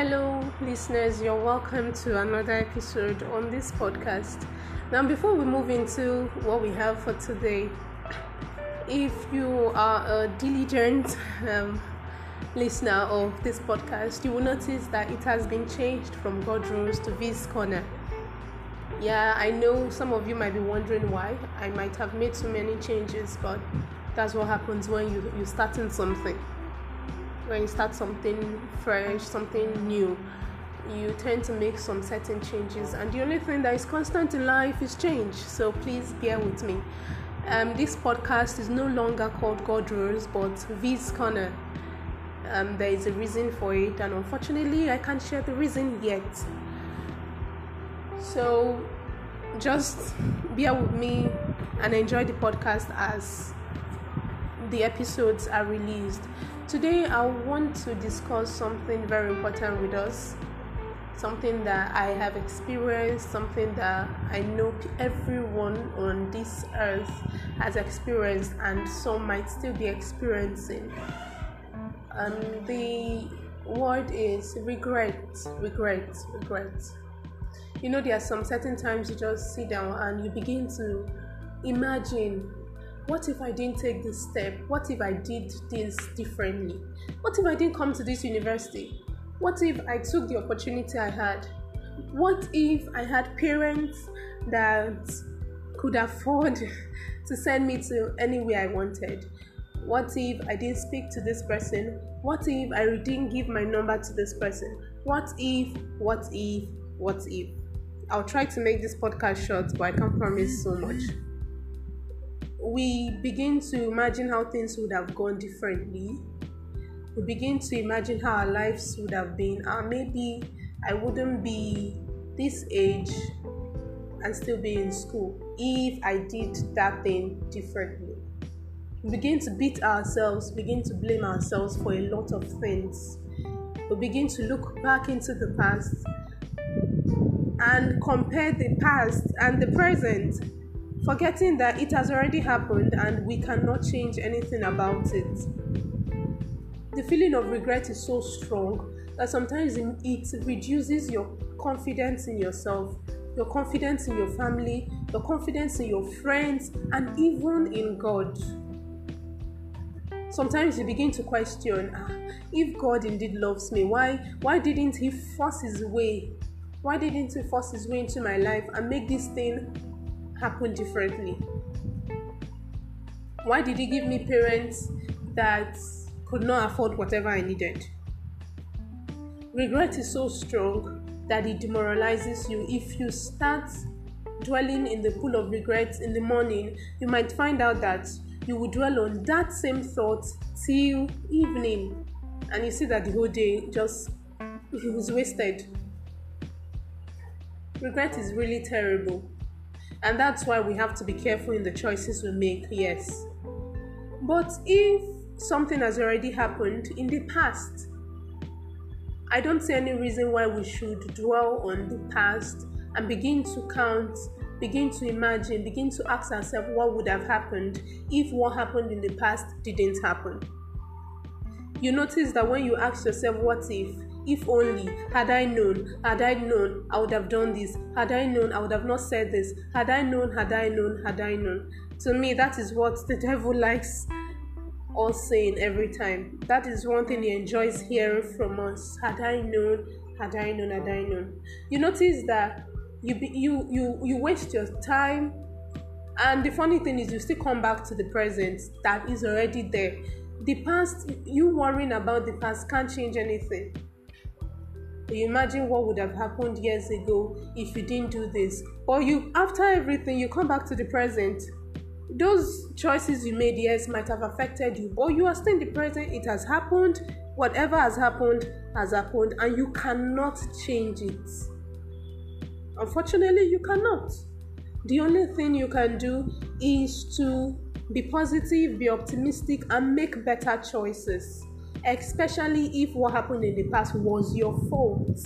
Hello, listeners. You're welcome to another episode on this podcast. Now, before we move into what we have for today, if you are a diligent um, listener of this podcast, you will notice that it has been changed from God to Vee's Corner. Yeah, I know some of you might be wondering why. I might have made so many changes, but that's what happens when you, you start in something when you start something fresh, something new, you tend to make some certain changes. And the only thing that is constant in life is change. So please bear with me. Um, this podcast is no longer called God Rules, but Vee's Corner. Um, there is a reason for it, and unfortunately, I can't share the reason yet. So just bear with me and enjoy the podcast as the episodes are released. Today, I want to discuss something very important with us, something that I have experienced, something that I know everyone on this earth has experienced, and some might still be experiencing. Um, the word is regret, regret, regret. You know, there are some certain times you just sit down and you begin to imagine what if I didn't take this step? What if I did this differently? What if I didn't come to this university? What if I took the opportunity I had? What if I had parents that could afford to send me to anywhere I wanted? What if I didn't speak to this person? What if I didn't give my number to this person? What if, what if, what if? I'll try to make this podcast short, but I can't promise so much we begin to imagine how things would have gone differently. We begin to imagine how our lives would have been. Uh, maybe I wouldn't be this age and still be in school if I did that thing differently. We begin to beat ourselves, begin to blame ourselves for a lot of things. We begin to look back into the past and compare the past and the present forgetting that it has already happened and we cannot change anything about it. The feeling of regret is so strong that sometimes it reduces your confidence in yourself, your confidence in your family, your confidence in your friends, and even in God. Sometimes you begin to question ah, if God indeed loves me, why, why didn't He force His way? Why didn't He force His way into my life and make this thing happen differently? Why did He give me parents that could not afford whatever I needed? Regret is so strong that it demoralizes you. If you start dwelling in the pool of regrets in the morning, you might find out that you will dwell on that same thought till evening, and you see that the whole day just was wasted. Regret is really terrible. And that's why we have to be careful in the choices we make, yes. But if something has already happened in the past, I don't see any reason why we should dwell on the past and begin to count, begin to imagine, begin to ask ourselves what would have happened if what happened in the past didn't happen. You notice that when you ask yourself, what if, if only, had I known, had I known, I would have done this. Had I known, I would have not said this. Had I known, had I known, had I known. To me, that is what the devil likes us saying every time. That is one thing he enjoys hearing from us. Had I known, had I known, had I known. You notice that you be, you you you waste your time, and the funny thing is, you still come back to the present that is already there. The past, you worrying about the past can't change anything imagine what would have happened years ago if you didn't do this. Or you after everything you come back to the present. Those choices you made yes might have affected you but you are still in the present. It has happened. Whatever has happened has happened and you cannot change it. Unfortunately you cannot. The only thing you can do is to be positive be optimistic and make better choices especially if what happened in the past was your fault.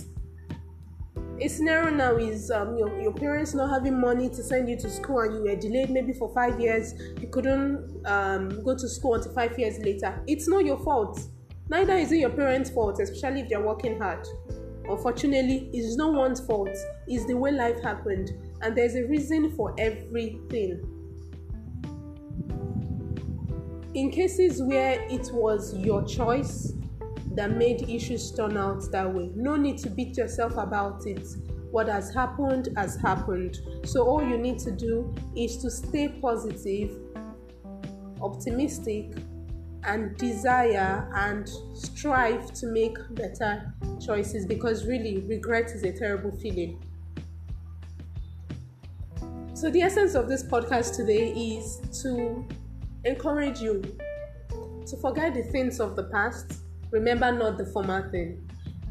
A scenario now is um, your, your parents not having money to send you to school and you were delayed maybe for five years. You couldn't um, go to school until five years later. It's not your fault. Neither is it your parents' fault, especially if they're working hard. Unfortunately, it's no one's fault, it's the way life happened, and there's a reason for everything. In cases where it was your choice that made issues turn out that way, no need to beat yourself about it. What has happened has happened. So, all you need to do is to stay positive, optimistic, and desire and strive to make better choices because really regret is a terrible feeling. So, the essence of this podcast today is to encourage you to forget the things of the past. Remember not the former thing.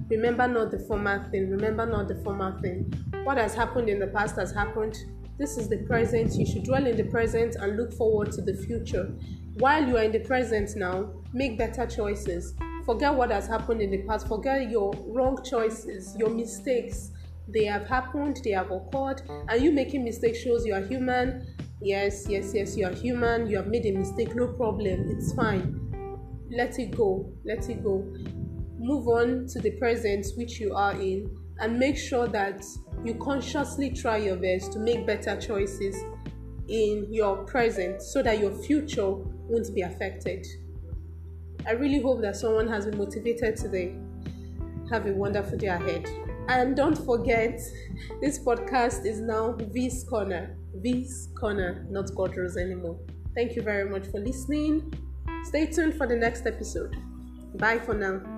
Remember not the former thing. Remember not the former thing. What has happened in the past has happened. This is the present. You should dwell in the present and look forward to the future. While you are in the present now, make better choices. Forget what has happened in the past. Forget your wrong choices, your mistakes. They have happened, they have occurred, and you making mistakes shows you are human. Yes, yes, yes, you are human. You have made a mistake, no problem. It's fine. Let it go. Let it go. Move on to the present which you are in and make sure that you consciously try your best to make better choices in your present so that your future won't be affected. I really hope that someone has been motivated today. Have a wonderful day ahead. And don't forget, this podcast is now Vee's Corner. Vee's Corner, not God Rules anymore. Thank you very much for listening. Stay tuned for the next episode. Bye for now.